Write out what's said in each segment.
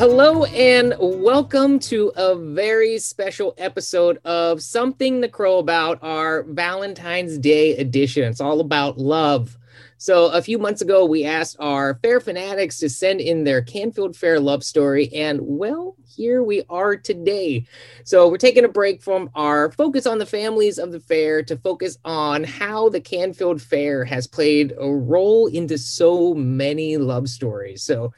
Hello and welcome to a very special episode of Something to Crow About, our Valentine's Day edition. It's all about love. So, a few months ago, we asked our fair fanatics to send in their Canfield Fair love story, and well, here we are today. So, we're taking a break from our focus on the families of the fair to focus on how the Canfield Fair has played a role into so many love stories. So,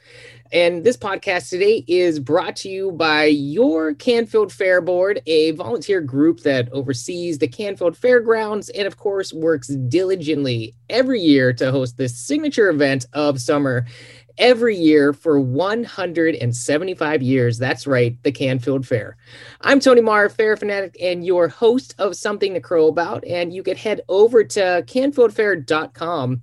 and this podcast today is brought to you by your Canfield Fair Board, a volunteer group that oversees the Canfield Fairgrounds and, of course, works diligently every year to host this signature event of summer every year for 175 years. That's right, the Canfield Fair. I'm Tony Marr, Fair Fanatic, and your host of Something to Crow About. And you can head over to canfieldfair.com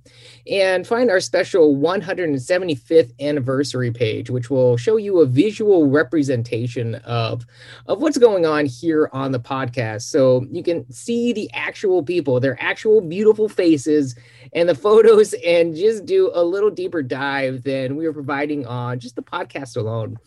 and find our special 175th anniversary page, which will show you a visual representation of, of what's going on here on the podcast. So you can see the actual people, their actual beautiful faces, and the photos, and just do a little deeper dive than we were providing on just the podcast alone.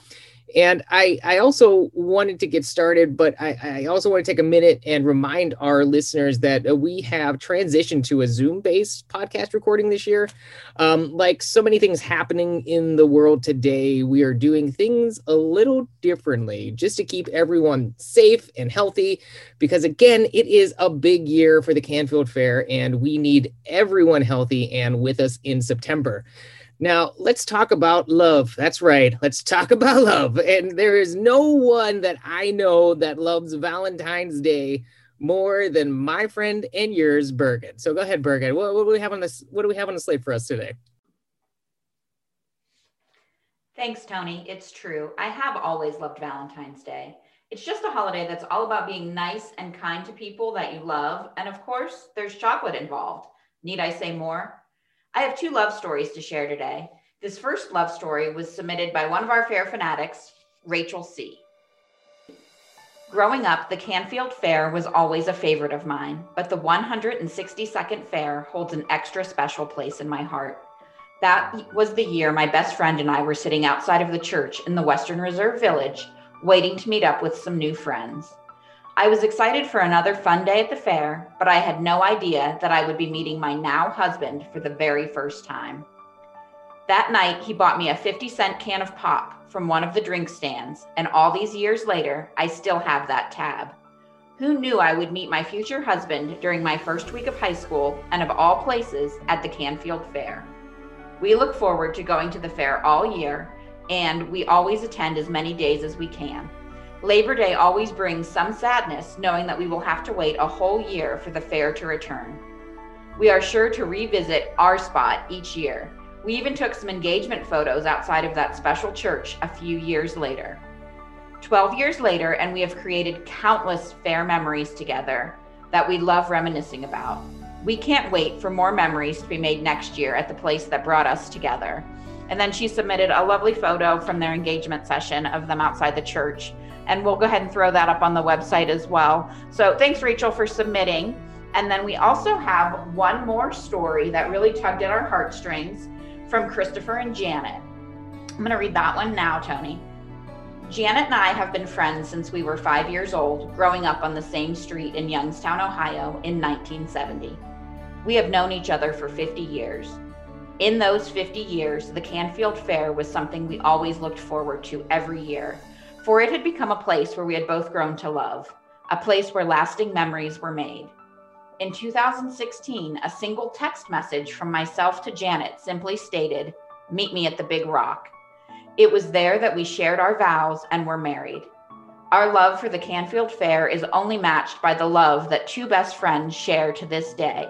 And I, I also wanted to get started, but I, I also want to take a minute and remind our listeners that uh, we have transitioned to a Zoom based podcast recording this year. Um, like so many things happening in the world today, we are doing things a little differently just to keep everyone safe and healthy. Because again, it is a big year for the Canfield Fair, and we need everyone healthy and with us in September. Now, let's talk about love. That's right. Let's talk about love. And there is no one that I know that loves Valentine's Day more than my friend and yours, Bergen. So go ahead, Bergen. What, what do we have on this? What do we have on the slate for us today? Thanks, Tony. It's true. I have always loved Valentine's Day. It's just a holiday that's all about being nice and kind to people that you love. And of course, there's chocolate involved. Need I say more? I have two love stories to share today. This first love story was submitted by one of our fair fanatics, Rachel C. Growing up, the Canfield Fair was always a favorite of mine, but the 162nd Fair holds an extra special place in my heart. That was the year my best friend and I were sitting outside of the church in the Western Reserve Village, waiting to meet up with some new friends. I was excited for another fun day at the fair, but I had no idea that I would be meeting my now husband for the very first time. That night, he bought me a 50 cent can of pop from one of the drink stands, and all these years later, I still have that tab. Who knew I would meet my future husband during my first week of high school and of all places at the Canfield Fair? We look forward to going to the fair all year, and we always attend as many days as we can. Labor Day always brings some sadness, knowing that we will have to wait a whole year for the fair to return. We are sure to revisit our spot each year. We even took some engagement photos outside of that special church a few years later. 12 years later, and we have created countless fair memories together that we love reminiscing about. We can't wait for more memories to be made next year at the place that brought us together. And then she submitted a lovely photo from their engagement session of them outside the church and we'll go ahead and throw that up on the website as well. So thanks, Rachel, for submitting. And then we also have one more story that really tugged at our heartstrings from Christopher and Janet. I'm going to read that one now, Tony. Janet and I have been friends since we were five years old, growing up on the same street in Youngstown, Ohio in 1970. We have known each other for 50 years. In those 50 years, the Canfield Fair was something we always looked forward to every year for it had become a place where we had both grown to love, a place where lasting memories were made. In 2016, a single text message from myself to Janet simply stated, Meet me at the Big Rock. It was there that we shared our vows and were married. Our love for the Canfield Fair is only matched by the love that two best friends share to this day.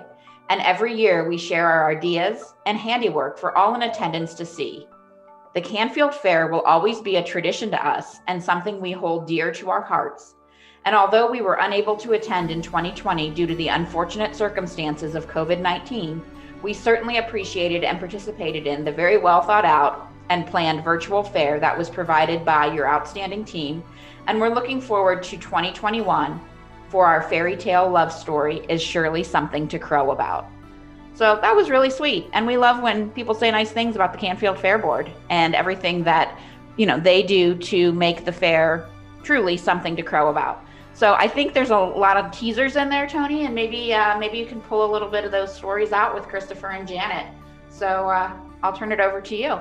And every year we share our ideas and handiwork for all in attendance to see. The Canfield Fair will always be a tradition to us and something we hold dear to our hearts. And although we were unable to attend in 2020 due to the unfortunate circumstances of COVID 19, we certainly appreciated and participated in the very well thought out and planned virtual fair that was provided by your outstanding team. And we're looking forward to 2021 for our fairy tale love story is surely something to crow about. So that was really sweet. And we love when people say nice things about the Canfield Fair Board and everything that you know, they do to make the fair truly something to crow about. So I think there's a lot of teasers in there, Tony, and maybe uh, maybe you can pull a little bit of those stories out with Christopher and Janet. So uh, I'll turn it over to you.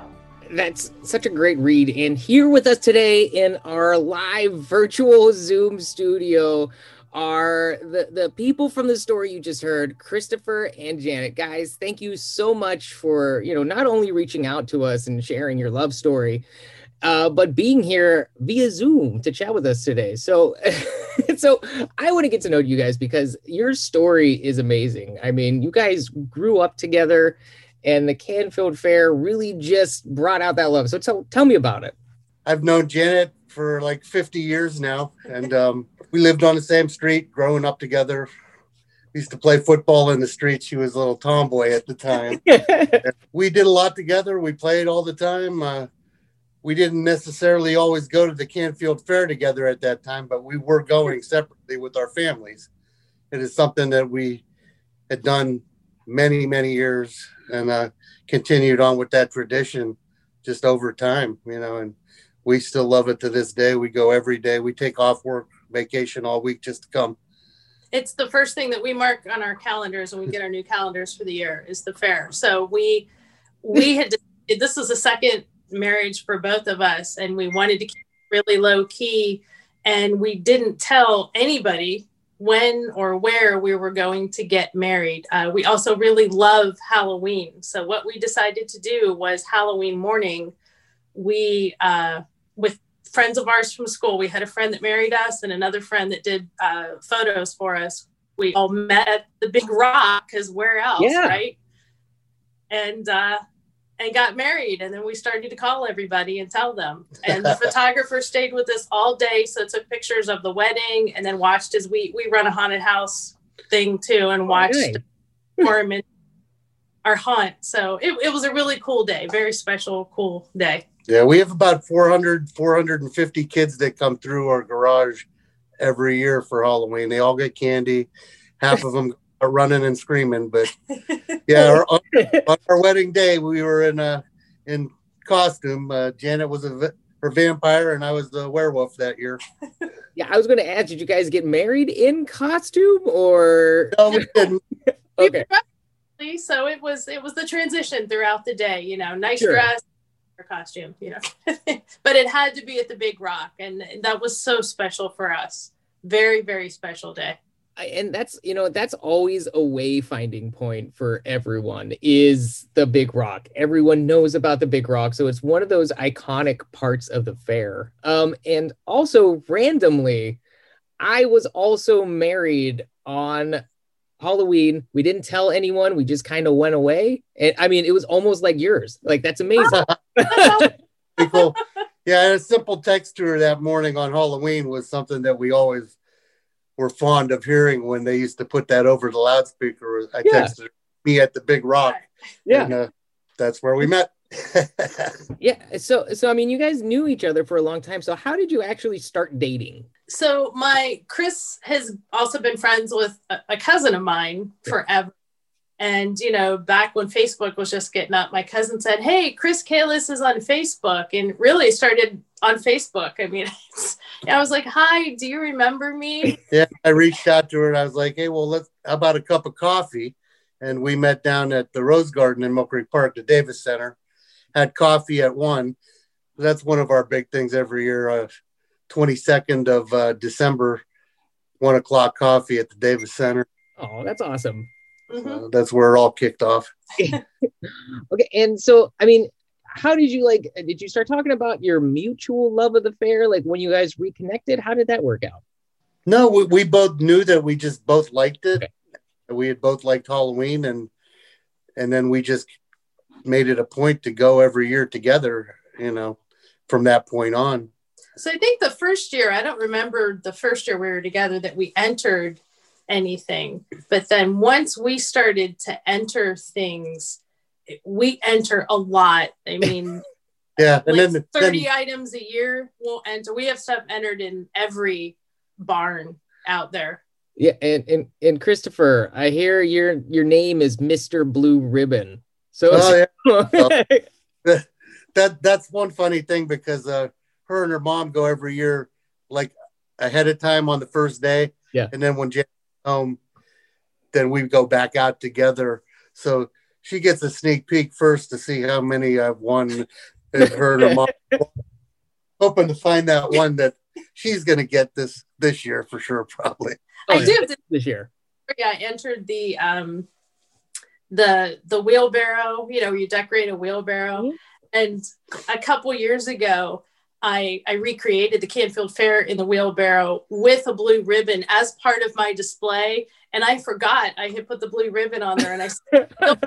That's such a great read. And here with us today in our live virtual Zoom studio are the, the people from the story you just heard, Christopher and Janet. Guys, thank you so much for, you know, not only reaching out to us and sharing your love story, uh, but being here via Zoom to chat with us today. So, so I want to get to know you guys because your story is amazing. I mean, you guys grew up together, and the Canfield Fair really just brought out that love. So, tell tell me about it. I've known Janet for like 50 years now, and um, we lived on the same street, growing up together. We used to play football in the street. She was a little tomboy at the time. we did a lot together. We played all the time. Uh, we didn't necessarily always go to the Canfield Fair together at that time, but we were going separately with our families. It is something that we had done many, many years and uh, continued on with that tradition just over time, you know, and we still love it to this day. We go every day. We take off work, vacation all week just to come. It's the first thing that we mark on our calendars when we get our new calendars for the year is the fair. So we we had this is the second marriage for both of us and we wanted to keep really low key and we didn't tell anybody when or where we were going to get married. Uh, we also really love Halloween. So, what we decided to do was Halloween morning, we, uh, with friends of ours from school, we had a friend that married us and another friend that did uh, photos for us. We all met at the big rock because where else, yeah. right? And uh, and got married and then we started to call everybody and tell them and the photographer stayed with us all day so took pictures of the wedding and then watched as we we run a haunted house thing too and watched him in our hunt so it, it was a really cool day very special cool day yeah we have about 400 450 kids that come through our garage every year for halloween they all get candy half of them are running and screaming. But yeah, our, on our wedding day, we were in a in costume. Uh, Janet was a her vampire, and I was the werewolf that year. Yeah, I was going to ask, did you guys get married in costume or? No, we didn't. okay. So it was it was the transition throughout the day. You know, nice sure. dress, or costume. You know, but it had to be at the Big Rock, and that was so special for us. Very very special day and that's you know that's always a wayfinding point for everyone is the big rock everyone knows about the big rock so it's one of those iconic parts of the fair um and also randomly i was also married on halloween we didn't tell anyone we just kind of went away and i mean it was almost like yours like that's amazing cool yeah a simple text to her that morning on halloween was something that we always were fond of hearing when they used to put that over the loudspeaker. I yeah. texted me at the Big Rock. Yeah, and, uh, that's where we met. yeah. So, so I mean, you guys knew each other for a long time. So, how did you actually start dating? So, my Chris has also been friends with a, cousin of mine forever. And, you know, back when Facebook was just getting up, my cousin said, Hey, Chris Kalis is on Facebook. And really started on Facebook. I mean, I was like, Hi, do you remember me? Yeah. I reached out to her and I was like, Hey, well, let's, how about a cup of coffee? And we met down at the Rose Garden in Mill Creek Park, the Davis Center, had coffee at one. That's one of our big things every year. Uh, 22nd of uh, December, one o'clock coffee at the Davis Center. Oh, that's awesome. Mm-hmm. Uh, that's where it all kicked off. okay, and so I mean, how did you like? Did you start talking about your mutual love of the fair? Like when you guys reconnected, how did that work out? No, we, we both knew that we just both liked it. Okay. We had both liked Halloween, and and then we just made it a point to go every year together. You know, from that point on. So I think the first year, I don't remember the first year we were together that we entered anything. But then once we started to enter things, we enter a lot. I mean, yeah, and like then 30 then, items a year we'll enter. We have stuff entered in every barn out there. Yeah, and and, and Christopher, I hear your your name is Mr. Blue Ribbon. So oh, yeah. well, that that's one funny thing because uh, her and her mom go every year, like ahead of time on the first day. Yeah. And then when Jan home, then we go back out together. So she gets a sneak peek first to see how many I've won. And her and her mom hoping to find that one that she's going to get this this year for sure, probably. Oh, I yeah. do have this year. Yeah, I entered the um the the wheelbarrow, you know, you decorate a wheelbarrow. Mhm. And a couple years ago, I I recreated the Canfield Fair in the wheelbarrow with a blue ribbon as part of my display. And I forgot I had put the blue ribbon on there and I said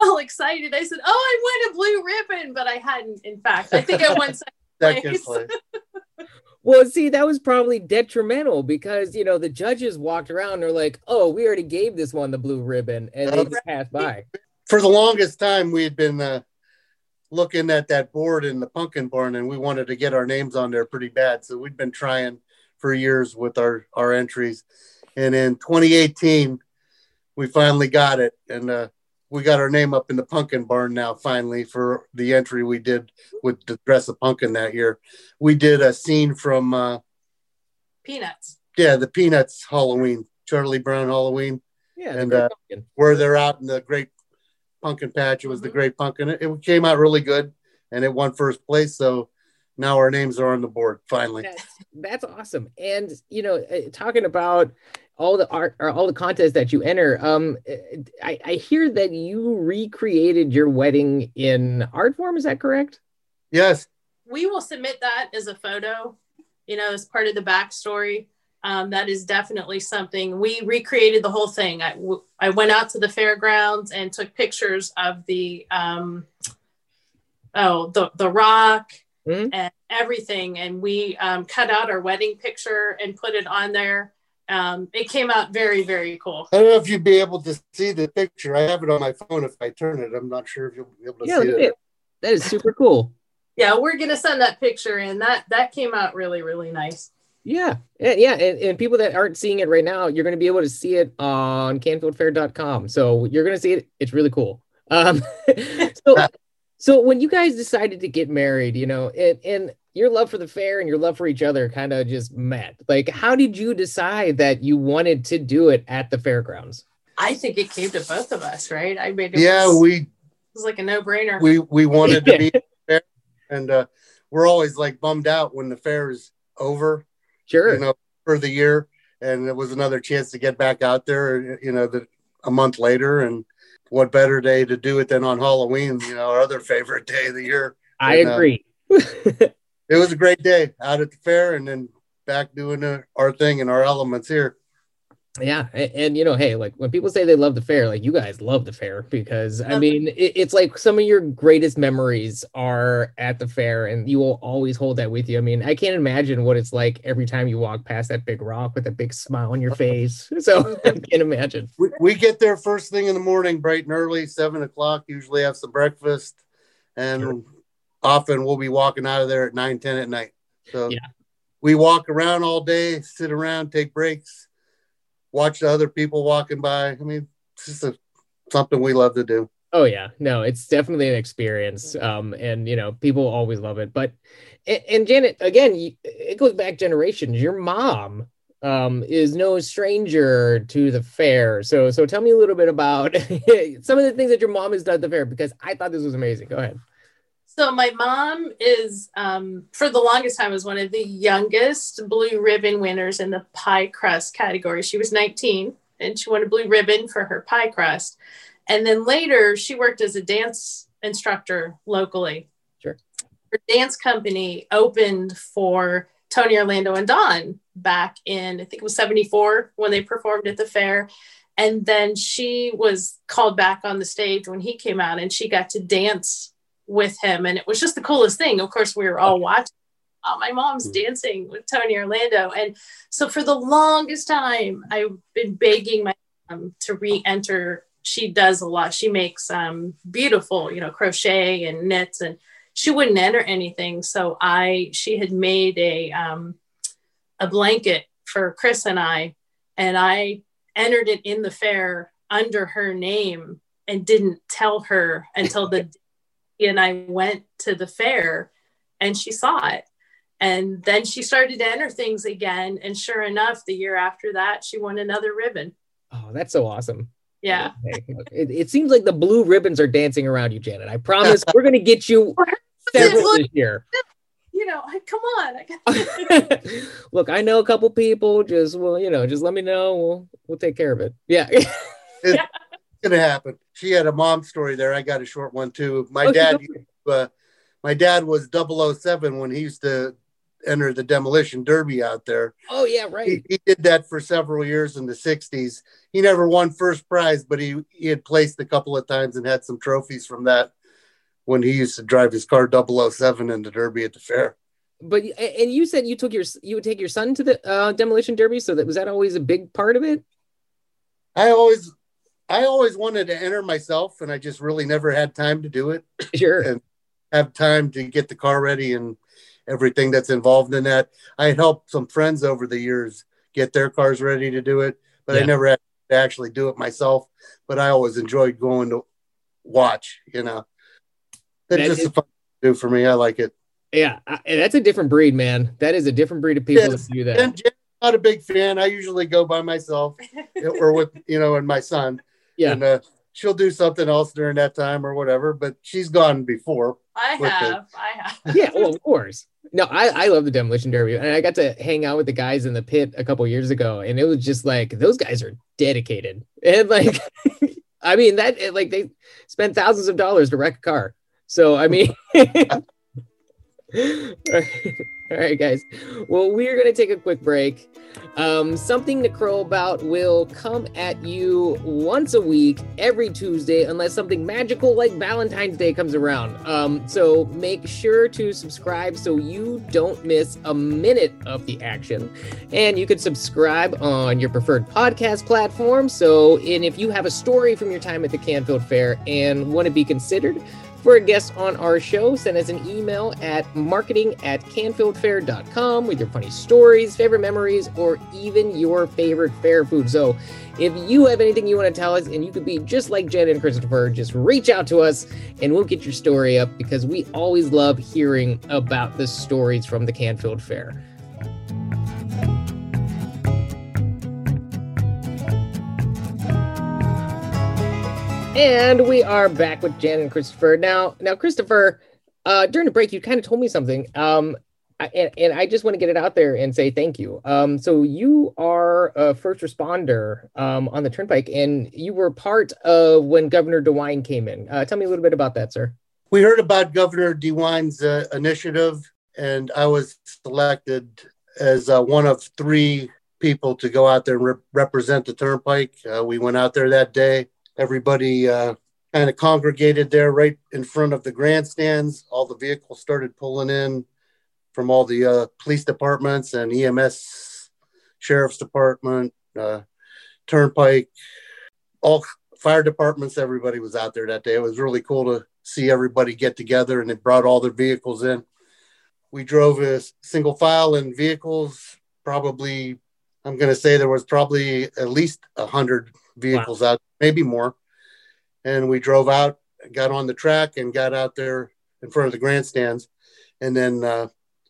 all excited. I said, Oh, I won a blue ribbon, but I hadn't, in fact. I think I won second Second place. place. Well, see, that was probably detrimental because you know the judges walked around. and They're like, "Oh, we already gave this one the blue ribbon," and they just passed by. For the longest time, we had been uh, looking at that board in the pumpkin barn, and we wanted to get our names on there pretty bad. So we'd been trying for years with our our entries, and in 2018, we finally got it, and uh, we got our name up in the pumpkin barn now. Finally, for the entry we did with the dress of pumpkin that year, we did a scene from uh, Peanuts. yeah the Peanuts Halloween, Charlie Brown Halloween. Yeah, And, uh, where they're out in the great pumpkin patch. It was the great pumpkin. It, it came out really good and it won first place. So now our names are on the board finally. That's, that's awesome. And you know, uh, talking about all the art or all the contests that you enter, um, I, I hear that you recreated your wedding in art form. Is that correct? Yes. we will submit that as a photo, you know, as part of the backstory. Um, that is definitely something we recreated the whole thing. I, w- I went out to the fairgrounds and took pictures of the um, oh the the rock Mhm. and everything, and we um, cut out our wedding picture and put it on there. Um, it came out very very cool. I don't know if you'd be able to see the picture. I have it on my phone. If I turn it, I'm not sure if you'll be able to Yeah, see it. it. That is super cool. Yeah, we're gonna send that picture in. That that came out really really nice. Yeah, yeah, yeah. And, and people that aren't seeing it right now, you're going to be able to see it on canfieldfair.com. So you're going to see it. It's really cool. Um, so, so when you guys decided to get married, you know, and, and your love for the fair and your love for each other kind of just met. Like, how did you decide that you wanted to do it at the fairgrounds? I think it came to both of us, right? I made it. Yeah, was, we it was like a no brainer. we we wanted to be fair, and uh, we're always like bummed out when the fair is over. Sure. you know, for the year. And it was another chance to get back out there, you know, the, a month later. And what better day to do it than on Halloween, you know, our other favorite day of the year. I and, uh, agree. It was a great day out at the fair and then back doing uh, our thing in our elements here. Yeah, and, and, you know, hey, like when people say they love the fair, like you guys love the fair because I mean, it, it's like some of your greatest memories are at the fair, and you will always hold that with you. I mean, I can't imagine what it's like every time you walk past that big rock with a big smile on your oh. face. So oh, I can't imagine. We, we get there first thing in the morning, bright and early, seven o'clock, usually have some breakfast. And Sure. often we'll be walking out of there at nine, 10 at night. So Yeah. we walk around all day, sit around, take breaks, watch the other people walking by. I mean, it's just a, something we love to do. Oh yeah, no, it's definitely an experience, um, and you know, people always love it. But and, and Janet, again, it goes back generations. Your mom um, is no stranger to the fair, so so tell me a little bit about some of the things that your mom has done at the fair because I thought this was amazing. Go ahead. So my mom is, um, for the longest time, was one of the youngest blue ribbon winners in the pie crust category. She was 19 and she won a blue ribbon for her pie crust. And then later, she worked as a dance instructor locally. Sure. Her dance company opened for Tony Orlando and Dawn back in, I think it was 74 when they performed at the fair. And then she was called back on the stage when he came out and she got to dance with him. And it was just the coolest thing. Of course, we were all watching. Oh, my mom's dancing with Tony Orlando. And so for the longest time, I've been begging my mom to re enter. She does a lot. She makes um, beautiful, you know, crochet and knits, and she wouldn't enter anything. So I, she had made a, um, a blanket for Chris and I, and I entered it in the fair under her name and didn't tell her until the and I went to the fair and she saw it. And then she started to enter things again. And sure enough, the year after that, she won another ribbon. Oh, that's so awesome. Yeah. It, it seems like the blue ribbons are dancing around you, Janet. I promise we're going to get you several this year. You know, come on. Look, I know a couple people. Just well, you know, just let me know. We'll we'll take care of it. Yeah. It's gonna happen. She had a mom story there. I got a short one too. My okay, dad, uh, my dad was 007 when he used to enter the demolition derby out there. Oh yeah, right. He, he, did that for several years in the 60s. He never won first prize, but he, he had placed a couple of times and had some trophies from that when he used to drive his car 007 in the derby at the fair. But and you said you took your you would take your son to the uh, demolition derby, so that was that always a big part of it. I always I always wanted to enter myself, and I just really never had time to do it. Sure. and have time to get the car ready and everything that's involved in that. I had helped some friends over the years get their cars ready to do it, but yeah. I never had to actually do it myself. But I always enjoyed going to watch, you know. It's just is, a fun to do for me. I like it. Yeah, that's a different breed, man. That is a different breed of people yes. that do that. And Jen's not a big fan. I usually go by myself or with, you know, and my son. Yeah. And uh, she'll do something else during that time or whatever, but she's gone before. I have. The, I have. yeah, well, of course. No, I, I love the demolition derby. And I got to hang out with the guys in the pit a couple years ago, and it was just like those guys are dedicated. And like I mean that like they spent thousands of dollars to wreck a car. So I mean All right, guys. Well, we're going to take a quick break. Um, Something to Crow About will come at you once a week, every Tuesday, unless something magical like Valentine's Day comes around. Um, so make sure to subscribe so you don't miss a minute of the action. And you can subscribe on your preferred podcast platform. So, and if you have a story from your time at the Canfield Fair and want to be considered, for a guest on our show, send us an email at marketing at canfieldfair.com with your funny stories, favorite memories, or even your favorite fair food. So if you have anything you want to tell us and you could be just like Jen and Christopher, just reach out to us and we'll get your story up because we always love hearing about the stories from the Canfield Fair. And we are back with Jan and Christopher. Now, now, Christopher, uh, during the break, you kind of told me something. Um, and, and, I just want to get it out there and say thank you. Um, so you are a first responder um, on the Turnpike, and you were part of when Governor DeWine came in. Uh, tell me a little bit about that, sir. We heard about Governor DeWine's uh, initiative, and I was selected as uh, one of three people to go out there and re- represent the Turnpike. Uh, we went out there that day everybody uh, kind of congregated there right in front of the grandstands. All the vehicles started pulling in from all the uh, police departments and EMS, sheriff's department, uh, turnpike, all fire departments. Everybody was out there that day. It was really cool to see everybody get together and they brought all their vehicles in. We drove a single file in vehicles, probably, I'm going to say there was probably at least a hundred vehicles wow. out, maybe more. And we drove out, got on the track, and got out there in front of the grandstands. And then uh,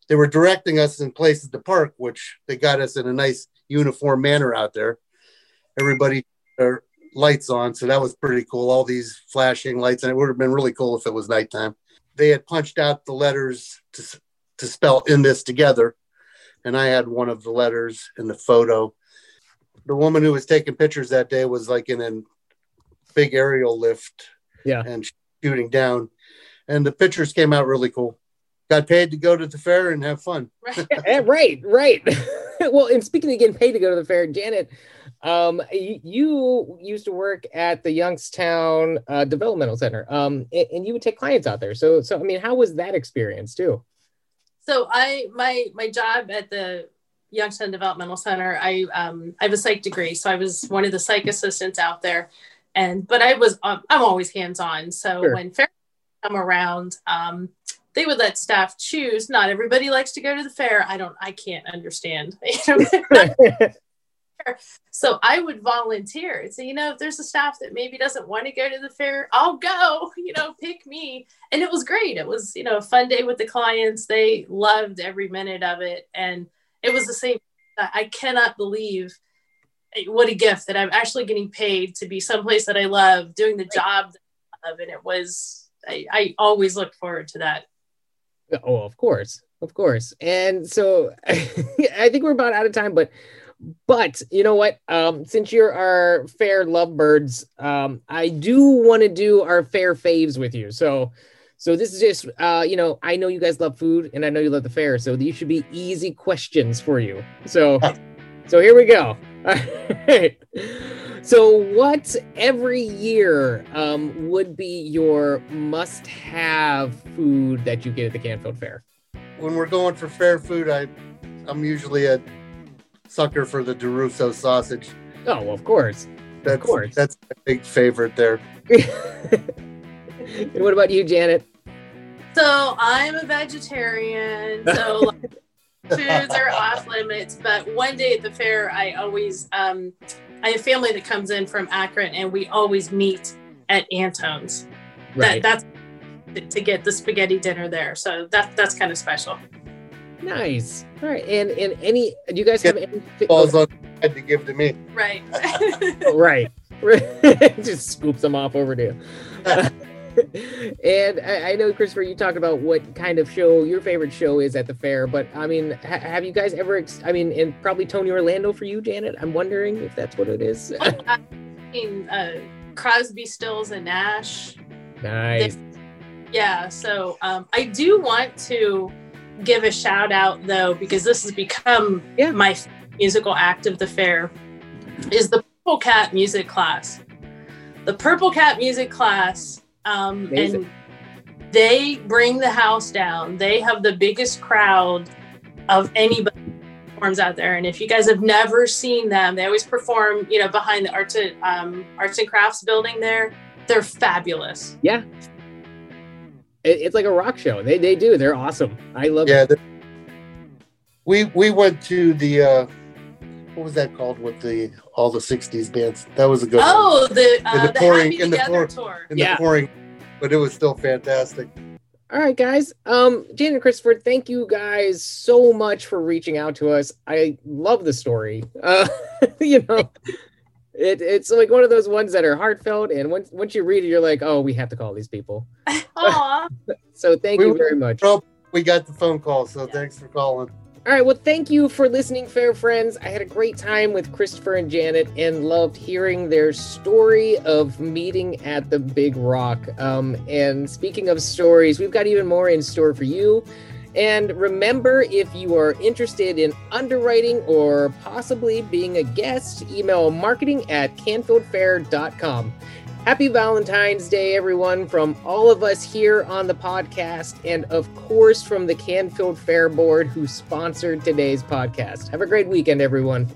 they were directing us in places to park, which they got us in a nice uniform manner out there. Everybody their lights on, so that was pretty cool. All these flashing lights, and it would have been really cool if it was nighttime. They had punched out the letters to to spell in this together, and I had one of the letters in the photo the woman who was taking pictures that day was like in a big aerial lift yeah. and shooting down. And the pictures came out really cool. Got paid to go to the fair and have fun. Right. Right, right. well and speaking of getting paid to go to the fair janet um, you, used to work at the youngstown uh, developmental center um, and, and you would take clients out there. So so i mean how was that experience too? So i my my job at the Youngstown Developmental Center. I um, I have a psych degree, so I was one of the psych assistants out there. And but I was um, I'm always hands on. So sure. when fair come around, um, they would let staff choose. Not everybody likes to go to the fair. I don't. I can't understand. So I would volunteer and say, you know, if there's a staff that maybe doesn't want to go to the fair, I'll go, you know, pick me. And it was great. It was, you know, a fun day with the clients. They loved every minute of it. And it was the same. I cannot believe what a gift that I'm actually getting paid to be someplace that I love, doing the job that I love. And it was, I, I always look forward to that. Oh, of course, of course. And so I think we're about out of time, but but you know what? Um, since you're our fair lovebirds, um, I do want to do our fair faves with you. So so this is just uh, you know, I know you guys love food and I know you love the fair, so these should be easy questions for you. So so here we go. All right. So, what every year um, would be your must have food that you get at the Canfield Fair? When we're going for fair food, I, I'm usually a sucker for the DiRusso sausage. Oh, well, of course. That's, of course. That's a big favorite there. and what about you, Janet? So, I'm a vegetarian. So, foods are off limits. But one day at the fair, I always, um, I have family that comes in from Akron, and we always meet at Antone's. Right. That, that's to get the spaghetti dinner there. So that that's kind of special. Nice. All right. And and any do you guys have any balls on head to give to me? Right. right. Just scoops them off over to you. And I, I, know Christopher, you talk about what kind of show your favorite show is at the fair, but I mean, ha- have you guys ever? Ex- I mean, and probably Tony Orlando for you, Janet. I'm wondering if that's what it is. I mean, uh, Crosby, Stills, and Nash. Nice. They, yeah. So um, I do want to give a shout out though, because this has become yeah. my musical act of the fair. Is the Purple Cat music class. The Purple Cat music class um, and they bring the house down. They have the biggest crowd of anybody performs out there. And if you guys have never seen them, they always perform, you know, behind the arts and, um, arts and crafts building there. They're fabulous. Yeah. It, it's like a rock show. They, they do. They're awesome. I love yeah, it. we, we went to the, uh, what was that called with the all the 60s bands? That was a good oh one. the uh, in the, the pouring in the pour, tour. in yeah. the pouring but it was still fantastic. All right guys. Um Jane and christopher thank you guys so much for reaching out to us. I love the story. Uh you know it, it's like one of those ones that are heartfelt and once once you read it you're like oh we have to call these people. So thank we, you very much. we got the phone call so thanks for calling all right. Well, thank you for listening, fair friends. I had a great time with Christopher and Janet and loved hearing their story of meeting at the Big Rock. Um, and speaking of stories, we've got even more in store for you. And remember, if you are interested in underwriting or possibly being a guest, email marketing at canfieldfair.com. Happy Valentine's Day, everyone, from all of us here on the podcast, and of course from the Canfield Fair Board who sponsored today's podcast. Have a great weekend, everyone.